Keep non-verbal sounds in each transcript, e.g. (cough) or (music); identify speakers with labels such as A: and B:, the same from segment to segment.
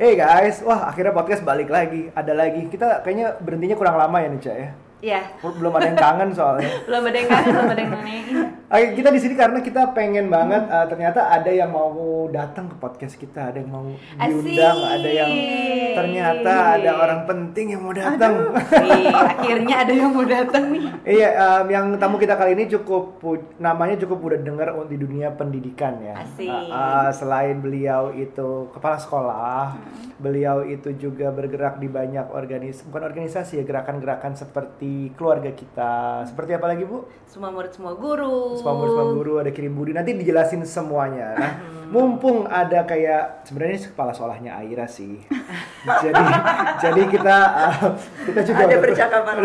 A: Hey guys, wah akhirnya podcast balik lagi. Ada lagi. Kita kayaknya berhentinya kurang lama ya nih, Cak ya.
B: Iya.
A: Belum ada yang kangen soalnya. (laughs)
B: belum ada yang kangen, belum ada yang nanyain.
A: Oke, kita di sini karena kita pengen banget uh, ternyata ada yang mau datang ke podcast kita, ada yang mau diundang,
B: Asik.
A: ada yang ternyata ada orang penting yang mau datang.
B: Akhirnya ada yang mau datang nih.
A: Iya, em, yang tamu kita kali ini cukup namanya cukup udah dengar di dunia pendidikan ya.
B: Asik.
A: Uh, uh, selain beliau itu kepala sekolah,
B: Hmm.
A: beliau itu juga bergerak di banyak organis bukan organisasi ya gerakan-gerakan seperti keluarga kita. Seperti apa lagi bu?
B: Semua murid semua guru.
A: Murid semua guru ada kirim budi nanti dijelasin semuanya. Nah,
B: Hmm.
A: mumpung ada kayak sebenarnya ini kepala sekolahnya Aira sih. jadi (laughs) jadi kita uh, kita juga
C: Ada
A: udah-
C: percakapan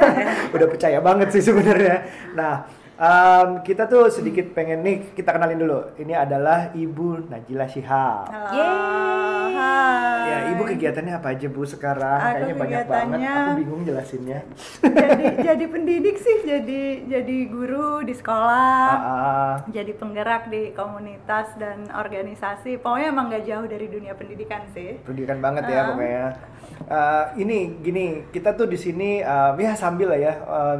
C: (laughs)
A: udah percaya banget sih sebenarnya. Nah, em, kita tuh sedikit pengen nih kita kenalin dulu. Ini adalah Ibu Najila Shihab.
C: Halo.
B: Yeay.
A: Ya, Ibu kegiatannya apa aja Bu sekarang?
C: Aku
A: Kayaknya banyak banget. Aku bingung jelasinnya.
C: jadi (laughs) jadi pendidik sih, jadi jadi guru di sekolah.
A: Ah, ah.
C: Jadi penggerak di komunitas dan organisasi. Pokoknya emang gak jauh dari dunia pendidikan sih.
A: pendidikan banget ya
C: Ah.
A: pokoknya. Eh, ini gini, kita tuh di sini em, ya sambil lah ya em,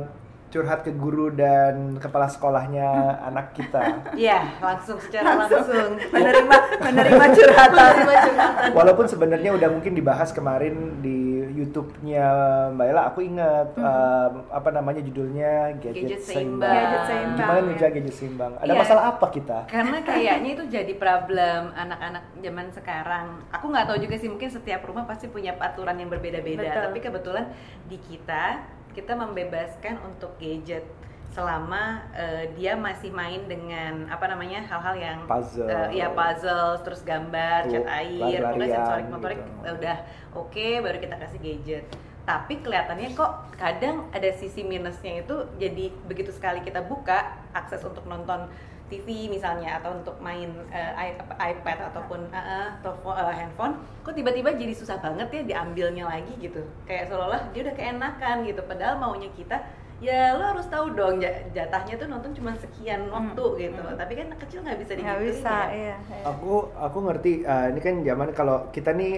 A: curhat ke guru dan kepala sekolahnya (laughs) anak kita.
B: Iya, langsung secara langsung.
C: Menerima menerima curhatan.
B: Menerima (laughs) curhatan.
A: Walaupun sebenarnya udah mungkin dibahas kemarin di YouTube-nya Mbak Ella, aku ingat em, apa namanya judulnya Gadget,
B: Gadget
A: Seimbang.
B: Seimbang. Gadget
C: Seimbang,
A: Gimana
C: ya.
A: ngejaga gadget seimbang? Ada
B: Iya.
A: masalah apa kita?
B: Karena kayaknya itu jadi problem anak-anak zaman sekarang. Aku nggak tahu juga sih, mungkin setiap rumah pasti punya aturan yang berbeda-beda. Tapi kebetulan di kita, kita membebaskan untuk gadget selama eh, dia masih main dengan apa namanya hal-hal yang
A: Puzzle.
B: eh, ya puzzle, terus gambar, cat air,
A: lari-larian
B: sensorik motorik
A: gitu.
B: udah oke, baru kita kasih gadget. Tapi kelihatannya kok kadang ada sisi minusnya itu jadi begitu sekali kita buka akses untuk nonton TV misalnya atau untuk main apa, iPad ataupun eh, telepon eh, handphone, kok tiba-tiba jadi susah banget ya diambilnya lagi gitu. Kayak seolah-olah dia udah keenakan gitu. Padahal maunya kita ya lo harus tahu dong ja- jatahnya tuh nonton cuma sekian waktu gitu. Tapi kan anak kecil nggak bisa
C: Nggak
B: digituin
C: bisa,
B: ya.
C: iya. iya.
A: Aku aku ngerti eh, ini kan zaman kalau kita nih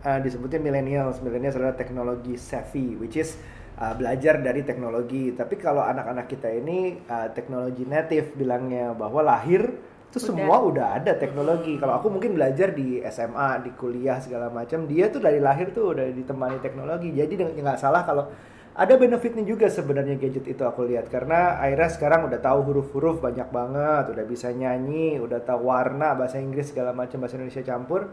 A: eh, disebutnya millennials. Millennials adalah teknologi savvy which is eh, belajar dari teknologi. Tapi kalau anak-anak kita ini eh, teknologi native bilangnya bahwa lahir itu
C: Udah.
A: semua udah ada teknologi. Kalau aku mungkin belajar di SMA, di kuliah segala macam, dia tuh dari lahir tuh udah ditemani teknologi. Jadi nggak salah kalau ada benefitnya juga sebenarnya gadget itu aku lihat karena Aira sekarang udah tahu huruf-huruf banyak banget, udah bisa nyanyi, udah tahu warna bahasa Inggris segala macam bahasa Indonesia campur.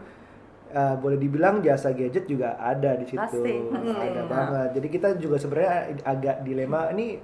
A: Eh, boleh dibilang jasa gadget juga ada di situ,
C: Pasti,
A: ada
B: Hmm.
A: banget. Jadi kita juga sebenarnya agak dilema ini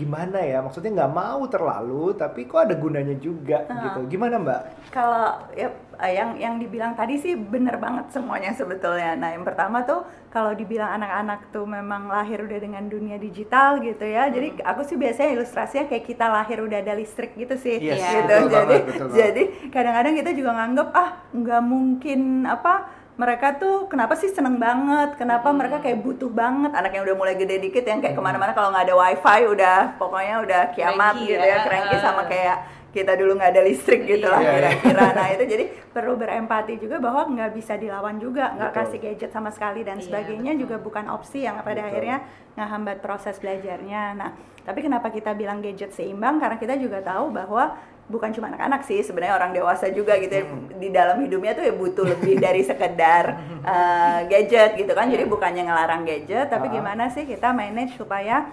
A: gimana ya? Maksudnya nggak mau terlalu, tapi kok ada gunanya juga gitu. Gimana Mbak?
C: Kalau ya eh, yang yang dibilang tadi sih bener banget semuanya sebetulnya. Nah yang pertama tuh kalau dibilang anak-anak tuh memang lahir udah dengan dunia digital gitu ya. Jadi aku sih biasanya ilustrasinya kayak kita lahir udah ada listrik gitu sih.
A: Yes,
C: gitu.
A: betul
C: jadi
A: banget, betul
C: jadi kadang-kadang kita juga nganggep ah nggak mungkin apa mereka tuh kenapa sih seneng banget kenapa mereka kayak butuh banget anak yang udah mulai gede dikit yang kayak ke mana-mana kalau nggak ada wifi udah pokoknya udah kiamat gitu
B: ya.
C: ya cranky sama kayak kita dulu nggak ada listrik gitu lah
A: Iya, iya.
C: kira-kira. Nah itu jadi perlu berempati juga bahwa nggak bisa dilawan juga nggak kasih gadget sama sekali dan
B: Iya,
C: sebagainya
B: betul.
C: juga bukan opsi yang pada
A: Betul.
C: akhirnya ngehambat proses belajarnya. Nah tapi kenapa kita bilang gadget seimbang? Karena kita juga tahu bahwa bukan cuma anak-anak sih sebenarnya orang dewasa juga gitu ya, di dalam hidupnya tuh ya butuh lebih dari sekedar (laughs) eh, gadget gitu kan. Jadi bukannya ngelarang gadget tapi gimana sih kita manage supaya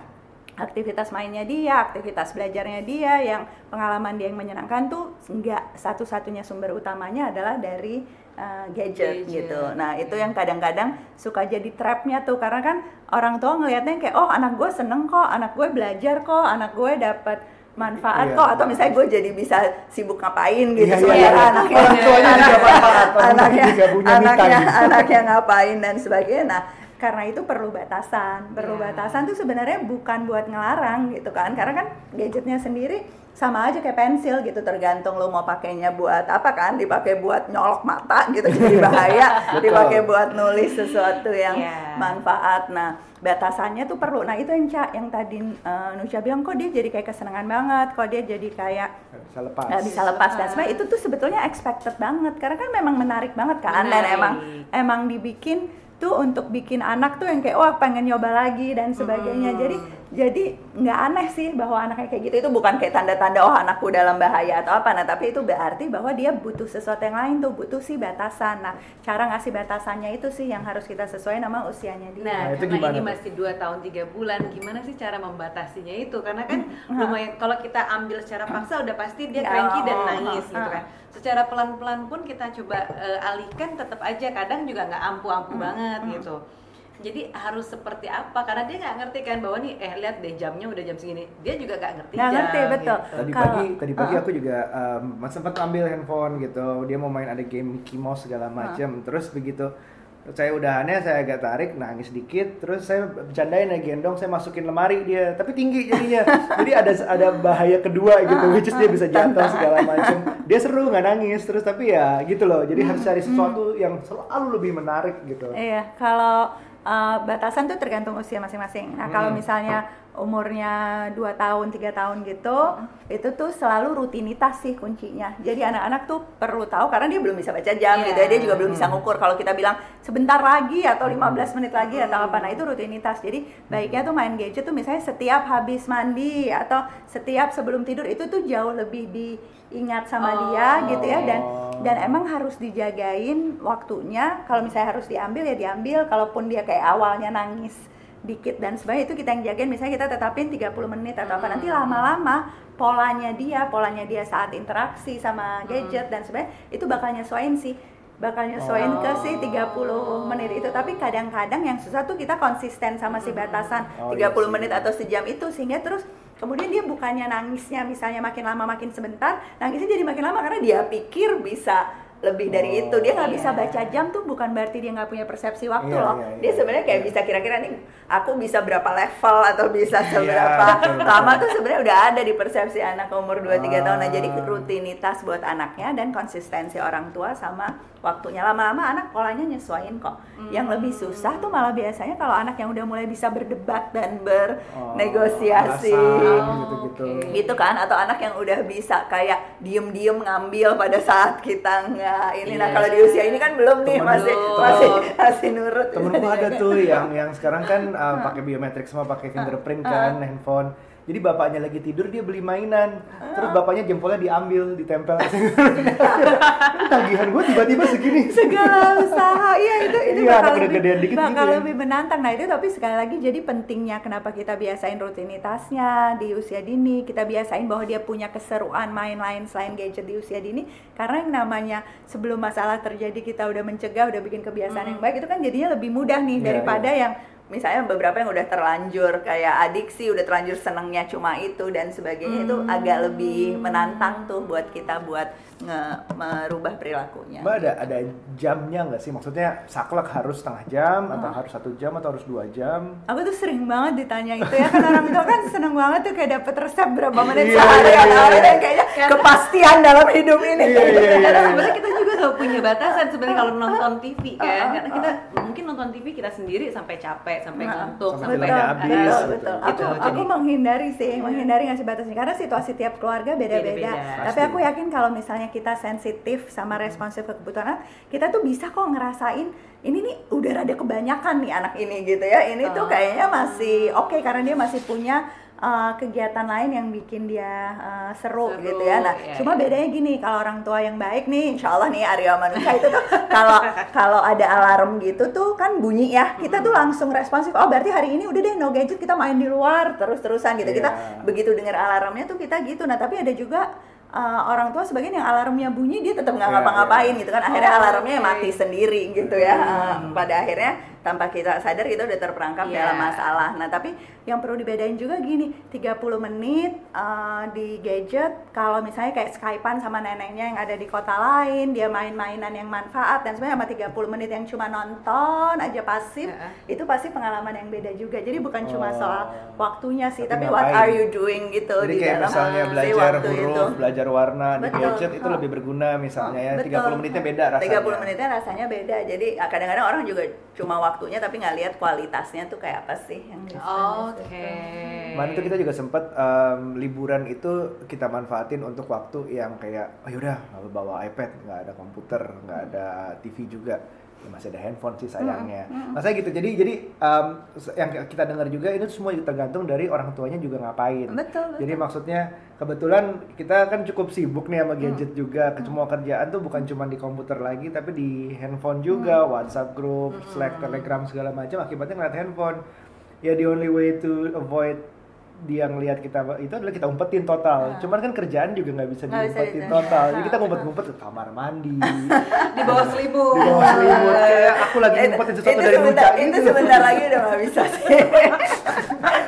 C: aktivitas mainnya dia, aktivitas belajarnya dia, yang pengalaman dia yang menyenangkan tuh nggak satu-satunya sumber utamanya adalah dari uh, gadget,
B: Gadget.
C: gitu. Nah itu yang kadang-kadang suka jadi trapnya tuh karena kan orang tua ngelihatnya kayak oh anak gue seneng kok, anak gue belajar kok, anak gue dapat manfaat
A: Iya.
C: kok atau misalnya gue jadi bisa sibuk ngapain gitu
A: Iya, iya,
C: sementara
A: iya.
C: anaknya
A: Orang tuanya juga manfaat, orang
C: anaknya
A: juga punya me
C: anaknya
A: time.
C: anaknya ngapain dan sebagainya nah karena itu perlu batasan. Perlu
B: Ya.
C: batasan tuh sebenarnya bukan buat ngelarang gitu kan. Karena kan gadgetnya sendiri sama aja kayak pensil gitu. Tergantung lo mau pakainya buat apa kan. Dipakai buat nyolok mata gitu jadi (laughs) bahaya. Dipakai buat nulis sesuatu yang
B: Iya.
C: manfaat. Nah batasannya tuh perlu. Nah itu yang Ca, yang tadi uh, Nusya bilang kok dia jadi kayak kesenangan banget. Kok dia jadi kayak
A: bisa lepas.
C: nggak bisa lepas. Dan sebenarnya itu tuh sebetulnya expected banget. Karena kan memang menarik banget kan. Dan emang emang dibikin tuh untuk bikin anak tuh yang kayak wah pengen nyoba lagi dan sebagainya
B: Hmm.
C: jadi jadi nggak aneh sih bahwa anaknya kayak gitu itu bukan kayak tanda-tanda oh anakku dalam bahaya atau apa nah tapi itu berarti bahwa dia butuh sesuatu yang lain tuh butuh sih batasan nah cara ngasih batasannya itu sih yang harus kita sesuai nama usianya dia
B: Nah,
A: Nah, itu
B: karena
A: gimana
B: ini
A: tuh?
B: masih dua tahun tiga bulan, gimana sih cara membatasinya itu? Karena kan
C: Hmm.
B: lumayan kalau kita ambil secara paksa udah pasti dia
C: Ya,
B: cranky dan
C: oh,
B: nangis
C: oh,
B: gitu
C: oh.
B: kan. Secara pelan-pelan pun kita coba eh, alihkan tetap aja kadang juga nggak ampu-ampu
C: Hmm,
B: banget gitu. Jadi harus seperti apa? Karena dia nggak ngerti kan bahwa nih eh lihat deh jamnya udah jam segini. Dia juga nggak ngerti
C: Nggak
B: jam.
C: ngerti, betul.
B: gitu.
A: tadi
C: Kalau-
A: pagi tadi pagi
C: Uh-uh.
A: aku juga um, sempat ambil handphone gitu dia mau main ada game Mickey Mouse segala macem terus begitu saya udahannya saya agak tarik nangis dikit terus saya bercandain ya gendong saya masukin lemari dia. Tapi tinggi jadinya. Jadi ada ada bahaya kedua gitu which is dia bisa jatuh segala macem dia seru nggak nangis terus tapi ya gitu loh. Jadi harus cari sesuatu yang selalu lebih menarik gitu.
C: Iya, kalau uh, batasan tuh tergantung usia masing-masing. Nah, kalau
A: Hmm.
C: misalnya umurnya 2 tahun, tiga tahun gitu, itu tuh selalu rutinitas sih kuncinya. Jadi anak-anak tuh perlu tahu karena dia belum bisa baca jam
B: Iya.
C: gitu ya, dia juga belum bisa
A: Hmm.
C: ngukur kalau kita bilang sebentar lagi atau 15 menit lagi atau apa. Nah, itu rutinitas. Jadi baiknya tuh main gadget tuh misalnya setiap habis mandi atau setiap sebelum tidur itu tuh jauh lebih diingat sama
B: Oh.
C: dia gitu ya dan
A: Oh.
C: dan emang harus dijagain waktunya kalau misalnya harus diambil ya diambil kalaupun dia kayak awalnya nangis dikit dan sebagainya itu kita yang jagain. Misalnya kita tetapin 30 menit atau apa nanti lama-lama polanya dia polanya dia saat interaksi sama gadget dan sebagainya itu bakal nyesuaiin sih bakal nyesuaiin ke si 30 menit itu. Tapi kadang-kadang yang susah tuh kita konsisten sama si batasan
A: Oh,
C: 30
A: iya sih.
C: menit atau sejam itu sehingga terus kemudian dia bukannya nangisnya misalnya makin lama makin sebentar nangisnya jadi makin lama karena dia pikir bisa lebih dari
A: Oh,
C: itu dia nggak
B: iya.
C: bisa baca jam tuh bukan berarti dia nggak punya persepsi waktu
A: Iya,
C: loh
A: iya, iya.
C: dia sebenarnya kayak bisa kira-kira nih aku bisa berapa level atau bisa
A: Iya,
C: seberapa
A: betul.
C: lama tuh sebenarnya udah ada di persepsi anak umur 2-3 tahun nah jadi
A: Ah.
C: rutinitas buat anaknya dan konsistensi orang tua sama waktunya lama-lama anak polanya nyesuaiin kok yang lebih susah tuh malah biasanya kalau anak yang udah mulai bisa berdebat dan
A: Oh,
C: bernegosiasi
A: alasan gitu-gitu.
B: oke.
C: gitu kan atau anak yang udah bisa kayak diem-diem ngambil pada saat kita nggak ini nah
B: Iya.
C: kalau di usia ini kan belum nih
A: Temen
C: masih
B: lu.
C: masih masih nurut.
A: Temenku ada tuh (laughs) yang yang sekarang kan uh, pakai biometrik semua pakai fingerprint kan handphone jadi bapaknya lagi tidur dia beli mainan. Terus bapaknya jempolnya diambil ditempel. Ini (laughs) tagihan gue tiba-tiba segini.
C: Segala usaha. Iya itu itu
A: Iya,
C: bakal lebih
A: gedean dikit
C: bakal
A: gitu ya.
C: lebih menantang. Nah itu tapi sekali lagi jadi pentingnya kenapa kita biasain rutinitasnya di usia dini. Kita biasain bahwa dia punya keseruan main lain selain gadget di usia dini. Karena yang namanya sebelum masalah terjadi kita udah mencegah udah bikin kebiasaan yang baik itu kan jadinya lebih mudah nih
A: Iya,
C: daripada yang misalnya beberapa yang udah terlanjur kayak adiksi udah terlanjur senengnya cuma itu dan sebagainya itu agak lebih menantang tuh buat kita buat nge- merubah perilakunya.
A: Mbak ada ada jamnya nggak sih? Maksudnya saklek harus setengah jam atau harus satu jam atau harus dua jam?
C: Aku tuh sering banget ditanya itu ya kan orang tua kan seneng banget tuh kayak dapet resep berapa menit
A: Iya,
C: sehari
A: iya,
C: ada
A: iya,
C: orang
A: iya.
C: yang kayaknya kepastian dalam hidup ini.
A: Iya, iya, iya.
B: Karena sebenarnya kita juga nggak punya batasan sebenarnya kalau (laughs) nonton TV kan, karena kita mungkin nonton TV kita sendiri sampai capek, sampai
C: Nah,
B: ngantuk,
A: sampai
B: sampai
A: habis,
C: betul,
A: gitu.
C: betul.
B: Gitu,
C: Aku, aku
B: jadi-
C: menghindari sih, menghindari ngasih batasnya karena situasi tiap keluarga beda-beda. Tapi
A: Pasti.
C: aku yakin kalau misalnya kita sensitif sama responsif ke kebutuhan anak, kita tuh bisa kok ngerasain ini nih udah rada kebanyakan nih anak ini gitu ya. Ini tuh
B: Oh.
C: kayaknya masih oke karena dia masih punya uh, kegiatan lain yang bikin dia uh, seru,
B: Seru,
C: gitu ya. Nah,
B: iya,
C: cuma
B: iya.
C: bedanya gini, kalau orang tua yang baik nih, insya Allah nih Arya manusia itu tuh (laughs) kalau kalau ada alarm gitu tuh kan bunyi ya, kita tuh langsung responsif. Oh berarti hari ini udah deh no gadget kita main di luar terus-terusan gitu. Kita
A: Iya.
C: begitu dengar alarmnya tuh kita gitu. Nah tapi ada juga uh, orang tua sebagian yang alarmnya bunyi dia tetap nggak
A: Iya,
C: ngapa-ngapain
A: iya.
C: gitu kan. Akhirnya
B: Oh,
C: alarmnya
B: oke.
C: mati sendiri gitu ya. Uh, pada akhirnya tanpa kita sadar kita udah terperangkap
B: Iya.
C: dalam masalah. Nah, tapi yang perlu dibedain juga gini, 30 menit uh, di gadget kalau misalnya kayak Skypean sama neneknya yang ada di kota lain, dia main-mainan yang manfaat dan sebenarnya sama 30 menit yang cuma nonton aja pasif,
B: Heeh.
C: itu pasti pengalaman yang beda juga. Jadi bukan cuma
A: Oh.
C: soal waktunya sih,
A: Tapi
C: tapi, what are you doing gitu
A: Jadi
C: di
A: kayak
C: dalam
A: misalnya
C: si
A: belajar
C: waktu
A: huruf,
C: itu.
A: belajar warna di
C: Betul.
A: gadget itu
C: Oh.
A: lebih berguna misalnya ya.
C: Betul.
A: 30 menitnya beda rasanya.
C: 30 menitnya rasanya beda. Jadi kadang-kadang orang juga cuma waktunya tapi nggak lihat kualitasnya tuh kayak apa sih yang sana
B: Oke.
A: Kemarin itu kita juga sempat em, liburan itu kita manfaatin untuk waktu yang kayak oh yaudah nggak bawa iPad, nggak ada komputer, nggak ada TV juga, ya masih ada handphone sih sayangnya. Masa gitu. Jadi jadi em, yang kita dengar juga itu semua tergantung dari orang tuanya juga ngapain.
C: Betul, betul.
A: Jadi maksudnya kebetulan kita kan cukup sibuk nih sama gadget juga. Semua kerjaan tuh bukan cuma di komputer lagi tapi di handphone juga, WhatsApp group, Slack, Telegram segala macam akibatnya ngeliat handphone. Ya the only way to avoid dia ngelihat kita itu adalah kita umpetin total. Cuman kan kerjaan juga nggak bisa
C: bisa
A: diumpetin
C: di-
A: total. Jadi
C: Nah,
A: kita (laughs) ngumpet-ngumpet ke kamar mandi, (laughs)
B: Di bawah selimut.
A: di bawah selimut. Kayak aku lagi
C: Itu-
A: ngumpetin sesuatu
C: itu
A: dari Nuca
C: itu
A: gitu.
C: sebentar lagi udah nggak bisa (laughs) sih.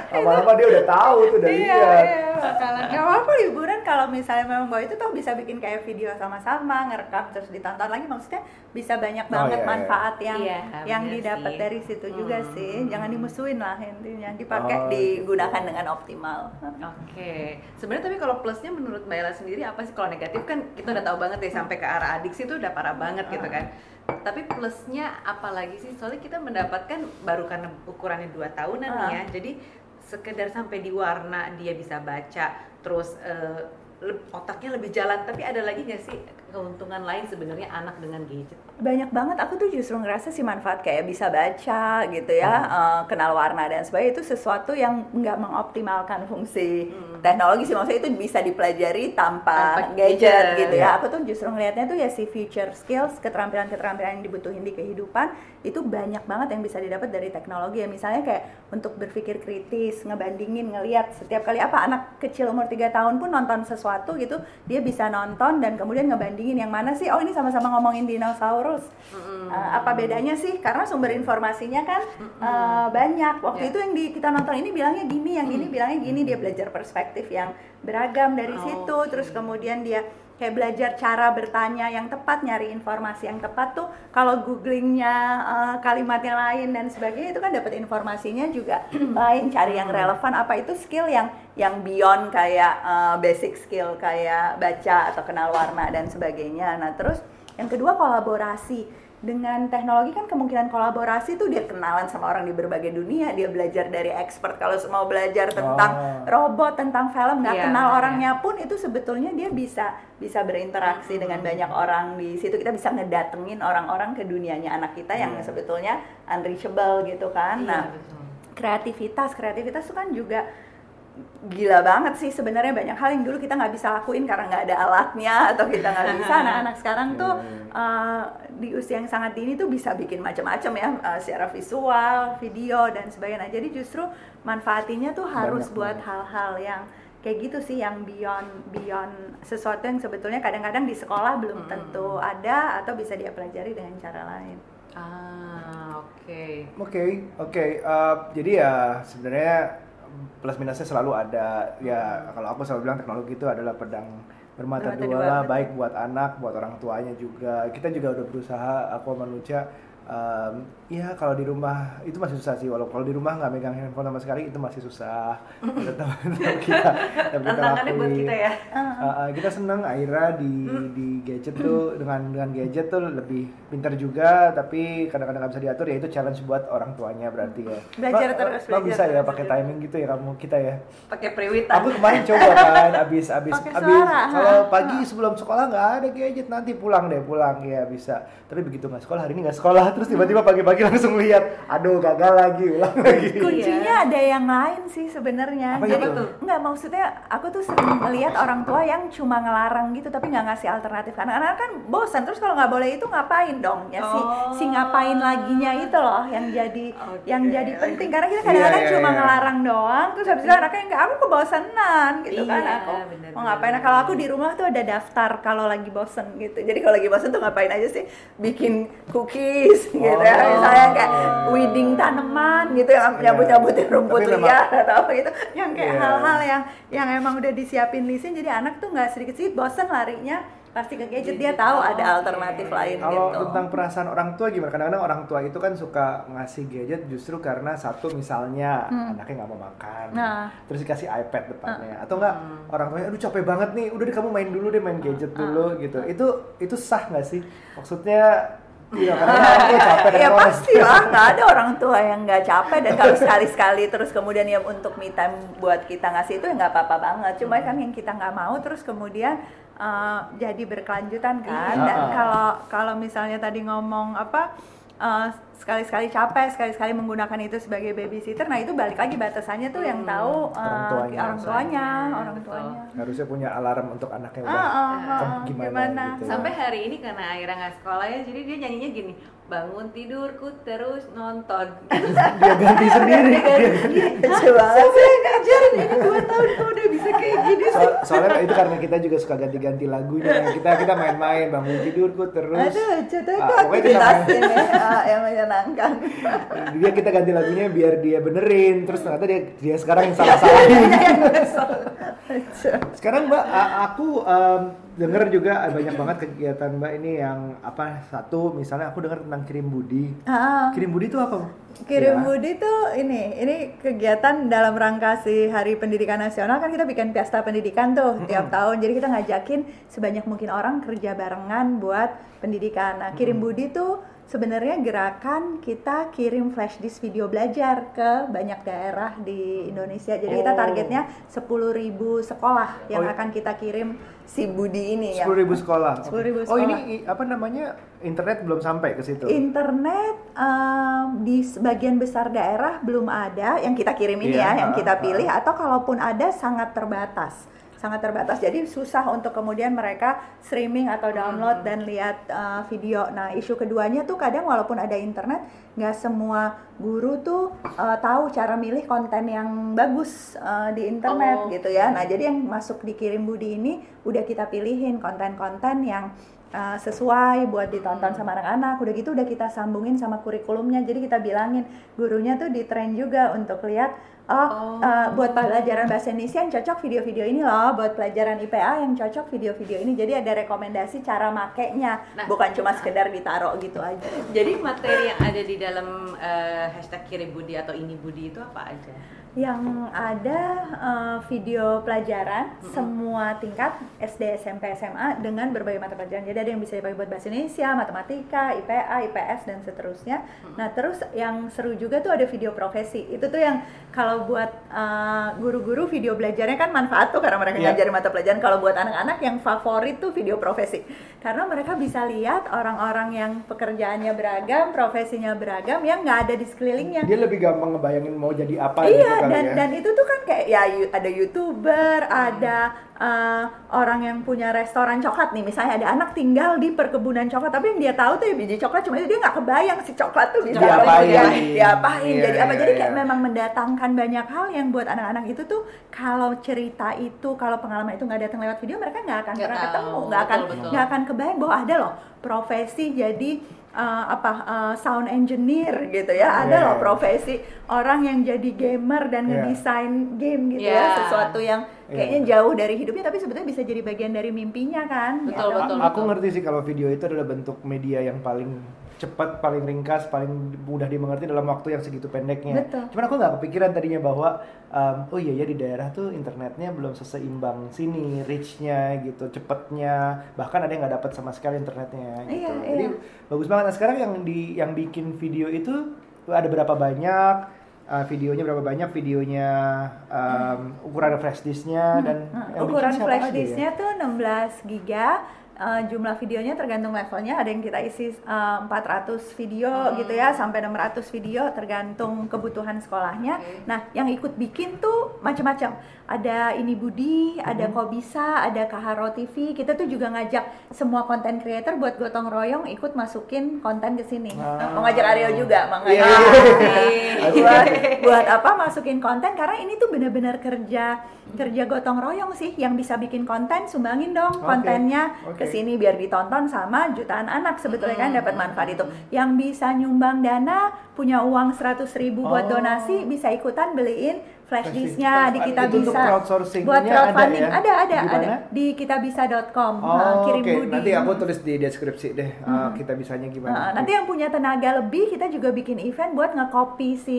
A: Lama-lama dia udah tahu tuh dari
C: iya,
A: lihat.
C: iya, bakalan. Gak apa-apa liburan kalau misalnya memang bawa itu tuh bisa bikin kayak video sama-sama, ngerekam terus ditonton lagi. Maksudnya bisa banyak
A: Oh,
C: banget
A: iya, iya.
C: manfaat yang
B: Iya,
C: yang didapat
B: sih.
C: dari situ juga
B: Hmm.
C: sih. Jangan dimusuhin lah intinya, dipakai
A: Oh,
C: digunakan dengan optimal. (laughs)
B: Oke, sebenarnya tapi kalau plusnya menurut Mbak Ella sendiri apa sih? Kalau negatif kan kita udah tahu banget deh sampai ke arah adiksi itu udah parah banget gitu kan. Tapi plusnya apa lagi sih? Soalnya kita mendapatkan baru karena ukurannya dua tahunan nih ya, jadi sekedar sampai di warna dia bisa baca, terus le- otaknya lebih jalan. Tapi ada lagi nggak sih keuntungan lain sebenarnya anak dengan gadget?
C: banyak banget. Aku tuh justru ngerasa sih manfaat kayak bisa baca gitu ya eh, kenal warna dan sebagainya itu sesuatu yang nggak mengoptimalkan fungsi teknologi sih. Maksudnya itu bisa dipelajari tanpa,
B: Tanpa
C: gadget,
B: gadget.
C: gitu ya. Aku tuh justru ngelihatnya tuh ya si future skills keterampilan-keterampilan yang dibutuhin di kehidupan itu banyak banget yang bisa didapat dari teknologi ya. Misalnya kayak untuk berpikir kritis ngebandingin ngelihat setiap kali apa anak kecil umur 3 tahun pun nonton sesuatu gitu dia bisa nonton dan kemudian ngebandingin yang mana sih? Oh ini sama-sama ngomongin dinosaurus. Uh, apa bedanya sih? Karena sumber informasinya kan uh, banyak. Waktu
B: Ya.
C: itu yang di, kita nonton ini bilangnya gini yang ini bilangnya gini. Dia belajar perspektif yang beragam dari
B: Oh,
C: situ
B: oke.
C: terus kemudian dia kayak belajar cara bertanya yang tepat nyari informasi yang tepat tuh kalau googlingnya uh, kalimat yang lain dan sebagainya itu kan dapat informasinya juga (clears throat) lain. Cari yang relevan apa itu skill yang yang beyond kayak uh, basic skill kayak baca atau kenal warna dan sebagainya. Nah terus yang kedua kolaborasi dengan teknologi kan kemungkinan kolaborasi tuh dia kenalan sama orang di berbagai dunia dia belajar dari expert kalau mau belajar tentang
A: Oh.
C: robot tentang film nggak
B: Iya,
C: kenal
B: iya.
C: orangnya pun itu sebetulnya dia bisa bisa berinteraksi dengan banyak orang di situ kita bisa ngedatengin orang-orang ke dunianya anak kita yang
A: Iya.
C: sebetulnya unreachable gitu kan nah
B: Iya, betul.
C: kreativitas kreativitas itu kan juga gila banget sih sebenarnya. Banyak hal yang dulu kita nggak bisa lakuin karena nggak ada alatnya (laughs) atau kita nggak bisa. (laughs) Anak-anak sekarang tuh uh, di usia yang sangat dini tuh bisa bikin macam-macam ya uh, secara visual video dan sebagainya. Nah, jadi justru manfaatinya tuh harus
A: Banyak
C: buat hal-hal yang kayak gitu sih yang beyond beyond sesuatu yang sebetulnya kadang-kadang di sekolah belum tentu ada atau bisa dia pelajari dengan cara lain.
B: Ah, oke.
A: Oke, oke. Eh, jadi ya sebenarnya plus minusnya selalu ada. Ya kalau aku selalu bilang teknologi itu adalah pedang bermata
C: Bermata
A: dua lah, baik buat anak, buat orang tuanya juga. Kita juga udah berusaha, aku sama Nuca, em, ya kalau di rumah itu masih susah sih. Walau kalau di rumah nggak megang handphone sama sekali itu masih susah. Tetap kita, tetap kita
B: Tantangannya buat
A: lakuin.
B: kita ya.
A: Uh, uh, kita seneng Aira di di gadget tuh dengan dengan gadget tuh lebih pintar juga tapi kadang-kadang nggak bisa diatur ya itu challenge buat orang tuanya berarti ya
C: Belajar terus,
A: Mbak
C: belajar
A: bisa ya
C: terus.
A: pakai timing gitu ya kamu kita ya
B: Pakai periwitan.
A: aku kemarin coba kan abis abis
C: Pakai
A: abis kalau pagi sebelum sekolah nggak ada gadget nanti pulang deh pulang ya bisa tapi begitu nggak sekolah hari ini nggak sekolah terus tiba-tiba pagi-pagi langsung lihat aduh gagal lagi ulang lagi.
C: kuncinya ada yang lain sih sebenarnya.
A: Apa
C: jadi
A: itu?
C: nggak maksudnya aku tuh sering melihat orang tua yang cuma ngelarang gitu tapi nggak ngasih alternatif. Karena anak kan bosan terus kalau nggak boleh itu ngapain dong? Ya si
B: Oh.
C: si ngapain laginya itu loh yang jadi
B: Oke.
C: yang jadi penting. Karena kita kadang-kadang
A: Iya, iya,
C: cuma
A: iya.
C: ngelarang doang terus habis itu anaknya enggak aku kebosanan gitu kan.
B: Iya,
C: aku
B: bener,
C: mau ngapain. Nah, kalau aku di rumah tuh ada daftar kalau lagi bosen gitu. Jadi kalau lagi bosen tuh ngapain aja sih? Bikin cookies bisnis gitu ya
B: Oh.
C: misalnya kayak weeding tanaman gitu yang
A: Iya.
C: nyabut nyabutin rumput
A: Tapi memang-
C: liar atau apa gitu yang kayak
A: Iya.
C: hal-hal yang yang emang udah disiapin listin jadi anak tuh nggak sedikit sedikit bosan larinya pasti ke gadget dia
B: Gadget.
C: tahu
B: Oh,
C: ada alternatif lain
A: Kalau
C: gitu
A: tentang perasaan orang tua gimana? Kadang-kadang orang tua itu kan suka ngasih gadget justru karena satu misalnya anaknya nggak mau makan,
C: Hmm. Nah.
A: terus dikasih iPad depannya, atau enggak
B: Hmm.
A: orang tuanya, aduh capek banget nih, udah deh kamu main dulu deh main gadget dulu
C: Ah.
A: gitu. Itu itu sah nggak sih? Maksudnya Iya, karena orang capek dan
C: ya pasti lah. Nggak ada orang tua yang nggak capek dan kalau sekali sekali terus kemudian ya untuk me time buat kita ngasih itu ya nggak apa-apa banget. Cuma kan yang kita nggak mau terus kemudian eh, jadi berkelanjutan kan.
A: Iya.
C: dan kalau kalau misalnya tadi ngomong apa eh, sekali-sekali capek sekali-sekali menggunakan itu sebagai babysitter nah itu balik lagi batasannya tuh yang tahu eh,
A: Orang tuanya,
C: orang tuanya orang
B: Betul.
C: tuanya
A: Harusnya punya alarm untuk anaknya
C: Ah,
A: udah
C: ah, ah,
A: kamu gimana,
C: gimana?
A: gitu.
B: Sampai hari ini karena Aira nggak sekolah ya, jadi dia nyanyinya gini, bangun tidurku terus nonton. (laughs)
A: dia ganti sendiri. Dia ganti.
C: lucu banget
B: Saya ngajarin ini dua tahun kok udah bisa kayak gini.
A: So- soalnya itu karena kita juga suka ganti-ganti lagunya. Kita kita main-main bangun tidurku terus.
C: Aduh, tuh
A: Ah,
C: itu
A: pokoknya kita main-
C: aktivitas ini ah, yang (laughs) menyenangkan. (laughs)
A: dia kita ganti lagunya biar dia benerin terus ternyata dia dia sekarang yang (laughs) salah salahin sekarang mbak aku em, denger juga banyak banget kegiatan mbak ini yang apa satu misalnya aku dengar tentang kirim budi
C: Ah,
A: kirim budi itu apa
C: Kirim
A: Ya.
C: Budi tuh ini, ini kegiatan dalam rangka si Hari Pendidikan Nasional kan kita bikin pesta pendidikan tuh tiap tahun. Jadi kita ngajakin sebanyak mungkin orang kerja barengan buat pendidikan. Nah, Kirim Budi tuh sebenarnya gerakan kita kirim flash disk video belajar ke banyak daerah di Indonesia. Jadi kita
A: Oh.
C: targetnya 10.000 sekolah yang
A: Oh,
C: akan kita kirim si Budi ini ya.
A: sepuluh ribu sekolah (laughs)
C: 10.000
A: oh ini
C: sekolah.
A: apa namanya internet belum sampai ke situ
C: Internet em, di sebagian besar daerah belum ada yang kita kirim ini
A: Iya,
C: ya, yang kita pilih atau kalaupun ada sangat terbatas. Sangat terbatas. Jadi susah untuk kemudian mereka streaming atau download dan lihat eh, video. Nah, isu keduanya tuh kadang walaupun ada internet, nggak semua guru tuh eh, tahu cara milih konten yang bagus eh, di internet
B: Oh.
C: gitu ya. Nah, jadi yang masuk di Kirim Budi ini udah kita pilihin konten-konten yang uh, sesuai buat ditonton sama anak-anak. Udah gitu udah kita sambungin sama kurikulumnya. Jadi kita bilangin gurunya tuh di train juga untuk lihat oh,
B: Oh.
C: uh, buat pelajaran bahasa Indonesia yang cocok video-video ini loh, buat pelajaran IPA yang cocok video-video ini. Jadi ada rekomendasi cara makainya,
B: Nah.
C: bukan cuma sekedar ditaruh gitu aja. (laughs)
B: Jadi materi yang ada di dalam eh, hashtag kirim budi atau ini budi itu apa aja?
C: Yang ada uh, video pelajaran semua tingkat SD, SMP, SMA dengan berbagai mata pelajaran. Jadi ada yang bisa dipakai buat bahasa Indonesia, matematika, IPA, IPS dan seterusnya. Nah, terus yang seru juga tuh ada video profesi. Itu tuh yang kalau buat uh, guru-guru video belajarnya kan manfaat tuh karena mereka
A: Iya.
C: ngajarin mata pelajaran. Kalau buat anak-anak yang favorit tuh video profesi. Karena mereka bisa lihat orang-orang yang pekerjaannya beragam, profesinya beragam yang nggak ada di sekelilingnya.
A: dia lebih gampang ngebayangin mau jadi apa
C: Iya,
A: gitu
C: dan
A: ya
C: dan itu tuh kan kayak ya ada youtuber, ada uh, orang yang punya restoran coklat nih, misalnya ada anak tinggal di perkebunan coklat, tapi yang dia tahu tuh ya biji coklat cuma itu dia nggak kebayang si coklat tuh bisa
A: Diapain.
C: kemudian diapain,
A: Iya,
C: jadi apa?
A: iya,
C: Jadi
A: iya.
C: kayak memang mendatangkan banyak hal yang buat anak-anak itu tuh kalau cerita itu, kalau pengalaman itu nggak datang lewat video, mereka nggak akan
B: Nggak
C: pernah
B: tahu.
C: ketemu, nggak akan
B: Betul, betul.
C: nggak akan kebayang bahwa ada loh profesi jadi uh, apa uh, sound engineer gitu ya, ada
A: Iya.
C: loh profesi orang yang jadi gamer dan
A: Iya.
C: ngedesain game gitu
B: Iya.
C: ya sesuatu yang kayaknya jauh dari hidupnya tapi sebetulnya bisa jadi bagian dari mimpinya kan
B: Betul,
C: gitu.
B: betul.
A: A- aku ngerti sih kalau video itu adalah bentuk media yang paling cepat, paling ringkas, paling mudah dimengerti dalam waktu yang segitu pendeknya.
C: Betul.
A: Cuman aku nggak kepikiran tadinya bahwa um, oh iya ya di daerah tuh internetnya belum seseimbang sini, reach-nya gitu, cepetnya, bahkan ada yang nggak dapat sama sekali internetnya gitu.
C: Iya,
A: Jadi
C: iya.
A: bagus banget. Nah sekarang yang di yang bikin video itu ada berapa banyak? uh, videonya berapa banyak videonya um, ukuran flash disknya dan yang bikin
C: ukuran flash
A: ya?
C: disknya tuh 16 giga eh, jumlah videonya tergantung levelnya. Ada yang kita isi eh, 400 video gitu ya sampai 600 video tergantung kebutuhan sekolahnya.
B: Oke.
C: nah yang ikut bikin tuh macam-macam. Ada ini Budi ada kok bisa ada Kaharo TV kita tuh juga ngajak semua konten creator buat gotong royong ikut masukin konten ke sini.
A: Ah.
C: mau ngajak Aryo juga
A: iya, iya. (laughs)
C: buat buat apa masukin konten? Karena ini tuh benar-benar kerja kerja gotong royong sih yang bisa bikin konten sumbangin dong
A: Oke,
C: kontennya
A: oke.
C: ke sini biar ditonton sama jutaan anak sebetulnya kan
B: Hmm.
C: dapat manfaat itu. Yang bisa nyumbang dana punya uang 100.000 ribu buat
A: Oh.
C: donasi bisa ikutan beliin flash disknya di kita
A: Itu
C: bisa buat
A: ada
C: crowdfunding
A: ya?
C: ada ada
A: Di
C: ada di kitabisa.com
A: Oh,
C: uh, kirim
A: oke.
C: Budi.
A: Nanti aku tulis di deskripsi deh. uh, kita bisanya
C: Nah,
A: gimana.
C: nanti yang punya tenaga lebih kita juga bikin event buat nge-copy si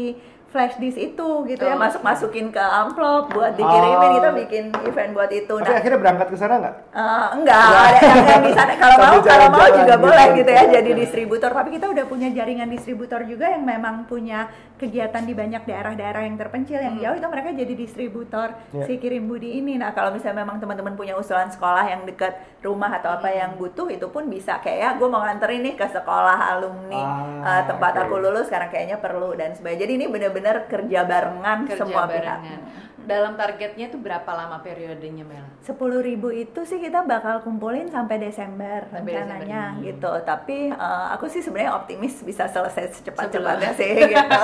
C: flash disk itu gitu ya
B: Oh.
C: masuk masukin ke amplop buat dikirimin
A: Oh.
C: kita bikin event buat itu
A: Tapi
C: nah
A: akhirnya berangkat ke sana nggak?
C: Eh, enggak, ada yang, yang di sana kalau (laughs) mau kalau mau juga
A: gitu.
C: boleh gitu ya jadi
A: oke.
C: distributor. Tapi kita udah punya jaringan distributor juga yang memang punya kegiatan di banyak daerah-daerah yang terpencil yang jauh itu mereka jadi distributor
A: Ya.
C: si kirim budi ini. Nah kalau misalnya memang teman-teman punya usulan sekolah yang dekat rumah atau apa yang butuh itu pun bisa kayak ya gue mau nganterin nih ke sekolah alumni
A: Ah,
C: eh, tempat
A: oke.
C: aku lulus sekarang kayaknya perlu dan sebagainya. Jadi ini benar-benar kerja barengan
B: kerja
C: semua
B: barengan.
C: pihak.
B: Dalam targetnya tuh berapa lama periodenya Mel?
C: sepuluh ribu itu sih kita bakal kumpulin sampai Desember
B: Sampai
C: rencananya
B: Desember.
C: gitu tapi eh, aku sih sebenarnya optimis bisa selesai secepat-cepatnya sih gitu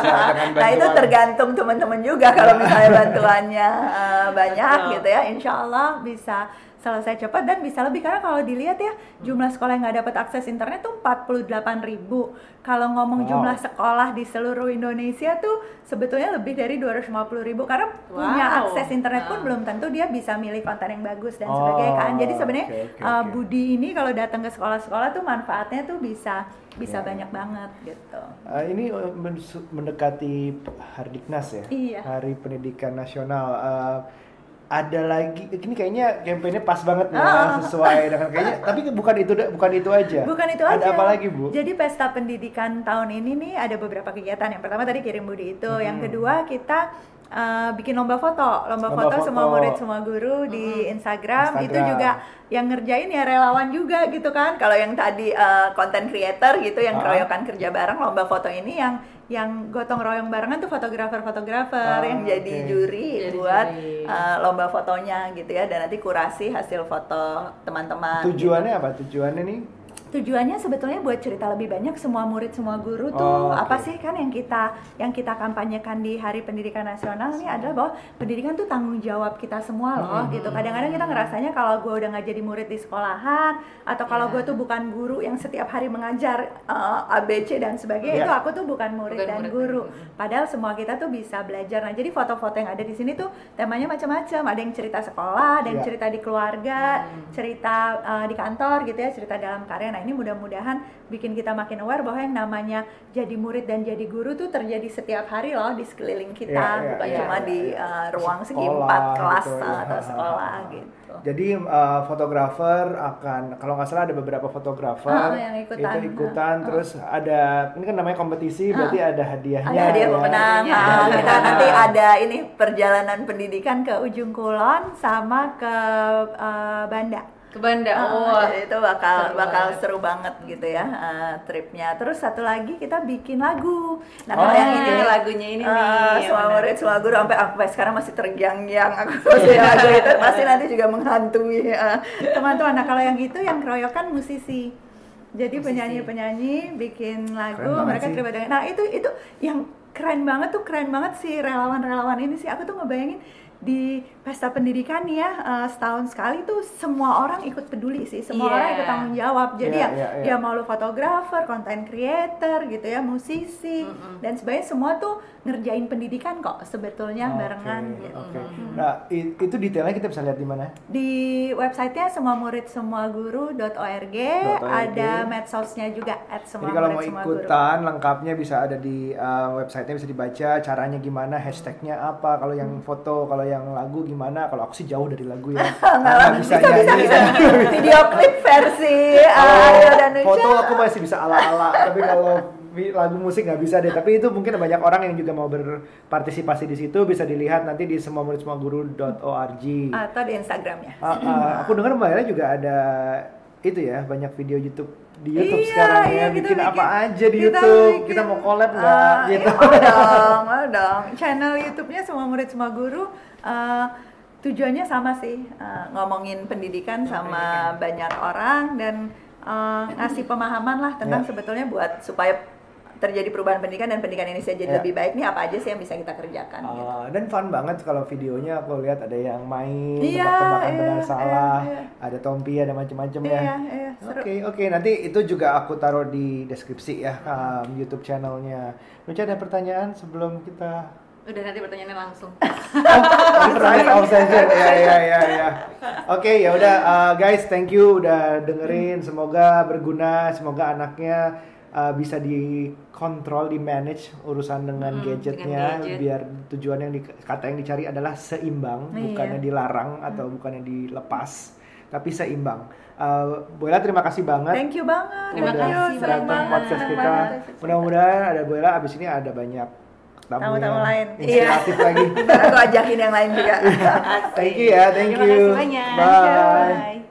C: nah itu tergantung teman-teman juga kalau misalnya (laughs) bantuannya eh, banyak
B: Betul.
C: gitu ya Insya Allah bisa selesai cepat dan bisa lebih karena kalau dilihat ya jumlah sekolah yang nggak dapat akses internet tuh 48 ribu kalau ngomong
A: Wow.
C: jumlah sekolah di seluruh Indonesia tuh sebetulnya lebih dari 250 ribu karena punya
B: Wow.
C: akses internet pun
B: Wow.
C: belum tentu dia bisa milih konten yang bagus dan
A: Oh,
C: sebagainya kan. Jadi sebenarnya
A: oke, oke,
C: uh,
A: oke.
C: Budi ini kalau datang ke sekolah-sekolah tuh manfaatnya tuh bisa bisa
A: Ya.
C: banyak banget gitu.
A: Uh, ini uh, men- mendekati Hardiknas ya,
C: Iya.
A: Hari Pendidikan Nasional. Uh, ada lagi, ini kayaknya kampanye pas banget ya,
C: Ah.
A: sesuai dengan kayaknya. (laughs) Tapi bukan itu, bukan itu aja.
C: Bukan itu
A: ada
C: aja.
A: apa lagi bu?
C: Jadi pesta pendidikan tahun ini nih ada beberapa kegiatan. Yang pertama tadi kirim Budi itu, yang
A: Hmm.
C: kedua kita uh, bikin lomba foto, lomba,
A: Lomba
C: foto, semua
A: foto.
C: murid semua guru di Instagram. Itu
A: Instagram.
C: juga yang ngerjain ya relawan juga gitu kan. Kalau yang tadi uh, content creator gitu yang
A: Ah.
C: keroyokan kerja bareng lomba foto ini yang yang gotong royong barengan tuh fotografer-fotografer
A: Ah,
C: yang jadi juri
B: Jadi
C: buat
B: juri.
C: uh, lomba fotonya gitu ya dan nanti kurasi hasil foto teman-teman. gitu.
A: Tujuannya apa? Tujuannya nih?
C: Tujuannya sebetulnya buat cerita lebih banyak semua murid semua guru tuh
A: Oh, oke.
C: apa sih kan yang kita yang kita kampanyekan di Hari Pendidikan Nasional ini adalah bahwa pendidikan tuh tanggung jawab kita semua loh
A: Hmm.
C: gitu. Kadang-kadang kita ngerasanya kalau gue udah nggak jadi murid di sekolahan atau kalau
B: Ya.
C: gue tuh bukan guru yang setiap hari mengajar uh, ABC dan sebagainya
A: Ya.
C: itu aku tuh bukan murid
B: Bukan
C: dan
B: murid.
C: guru. Padahal semua kita tuh bisa belajar. Nah jadi foto-foto yang ada di sini tuh temanya macam-macam. Ada yang cerita sekolah, ada yang
A: Ya.
C: cerita di keluarga,
B: Hmm.
C: cerita uh, di kantor gitu ya, cerita dalam karya. Nah ini mudah-mudahan bikin kita makin aware bahwa yang namanya jadi murid dan jadi guru tuh terjadi setiap hari loh di sekeliling kita,
A: Iya, iya,
C: bukan
B: iya,
C: cuma
A: iya,
C: di uh, ruang segi
A: Sekolah
C: empat kelas
A: gitu,
C: atau sekolah gitu.
A: Jadi uh, fotografer akan kalau nggak salah ada beberapa fotografer
C: Ah, yang ikutan.
A: itu ikutan
C: Ah, ah.
A: terus ada ini kan namanya kompetisi berarti ada hadiahnya.
C: Ada hadiah
A: ya.
C: pemenang. Ah,
A: Hadiah
C: kita
A: pemenang.
C: nanti ada ini perjalanan pendidikan ke ujung kulon sama ke uh, Banda.
B: Ke Banda.
C: Ah,
B: Oh.
C: jadi itu bakal
B: seru
C: bakal
B: banget.
C: seru banget gitu ya uh, tripnya. Terus satu lagi kita bikin lagu. Nah
A: Oh,
C: kalau yang ini
B: lagunya ini
C: uh,
B: nih.
C: semua guru sampai sampai sekarang masih terngiang-ngiang aku masih lagu itu pasti nanti juga menghantui uh, teman-teman. Nah kalau yang itu yang keroyokan musisi. Jadi penyanyi-penyanyi bikin lagu, mereka terlibat dengan. Nah itu itu yang keren banget tuh keren banget sih relawan-relawan ini sih. Aku tuh ngebayangin di pesta pendidikan nih ya eh, setahun sekali tuh semua orang ikut peduli sih semua
B: Iya.
C: orang ikut tanggung jawab jadi
A: Iya,
C: ya
A: iya, iya.
C: dia mau lu fotografer, content creator gitu ya musisi
B: Mm-mm.
C: dan sebagainya semua tuh ngerjain pendidikan kok sebetulnya
A: Oke,
C: barengan gitu.
A: oke.
C: Mm.
A: Nah, itu detailnya kita bisa lihat di mana?
C: Di websitenya semua murid semua guru.org ada medsosnya juga at semua
A: Jadi kalau
C: murid
A: mau
C: semua guru.
A: ikutan lengkapnya bisa ada di uh, websitenya bisa dibaca caranya gimana hashtagnya apa kalau yang
C: Hmm.
A: foto kalau yang lagu gimana? Kalau aku sih jauh dari lagu ya. (laughs)
C: Nggak
A: bisa,
C: bisa, bisa, bisa. (laughs) video klip versi uh,
A: Kalau
C: Aryo dan
A: foto aku masih bisa ala-ala. Tapi kalau lagu musik nggak bisa deh. Tapi itu mungkin banyak orang yang juga mau berpartisipasi di situ. Bisa dilihat nanti di semua murid semua guru.org
C: atau di Instagramnya.
A: Ah, ah, aku dengar mbak Ella juga ada itu ya banyak video YouTube di YouTube
C: Iya,
A: sekarang ya
C: iya, kita
A: bikin, apa
C: bikin-
A: aja di
C: kita
A: YouTube
C: bikin,
A: kita mau collab nggak
C: ah,
A: gitu
C: iya, dong, mau dong. Channel YouTube-nya semua murid semua guru eh, tujuannya sama sih eh, ngomongin pendidikan sama banyak orang dan eh, ngasih pemahaman lah tentang
A: Ya.
C: sebetulnya buat supaya terjadi perubahan pendidikan dan pendidikan Indonesia jadi
A: Ya.
C: lebih baik nih apa aja sih yang bisa kita kerjakan gitu.
A: Ah, dan fun banget kalau videonya aku lihat ada yang main
C: Iya,
A: tebak-tebakan
C: iya,
A: benar salah,
C: iya, iya.
A: ada Tompi, ada macam-macam ya.
C: Iya, iya.
A: Oke, oke. Nanti itu juga aku taruh di deskripsi ya um, YouTube channelnya. Nucha ada pertanyaan sebelum kita
B: Udah nanti pertanyaannya langsung.
A: Pertanyaan off session. Ya, ya, ya, ya. Oke, ya udah uh, guys, thank you udah dengerin. Semoga berguna, semoga anaknya uh, bisa dikontrol, di manage urusan dengan
B: Hmm,
A: gadgetnya
B: dengan gadget.
A: biar tujuan yang di, kata yang dicari adalah seimbang,
C: Iya.
A: bukannya dilarang atau bukannya dilepas, tapi seimbang. Uh, Boyla terima kasih banget.
C: Thank you banget.
B: Terima
A: udah
B: kasih,
A: datang
B: banget.
A: podcast kita. Mudah-mudahan ada Boyla abis ini ada banyak tamu
C: Tamu-tamu
A: yang
C: lain.
A: inspiratif lagi.
C: Ntar aku ajakin yang lain juga. (laughs)
A: Thank you ya, thank
B: Terima
A: you.
B: kasih banyak.
A: Bye.
C: Bye.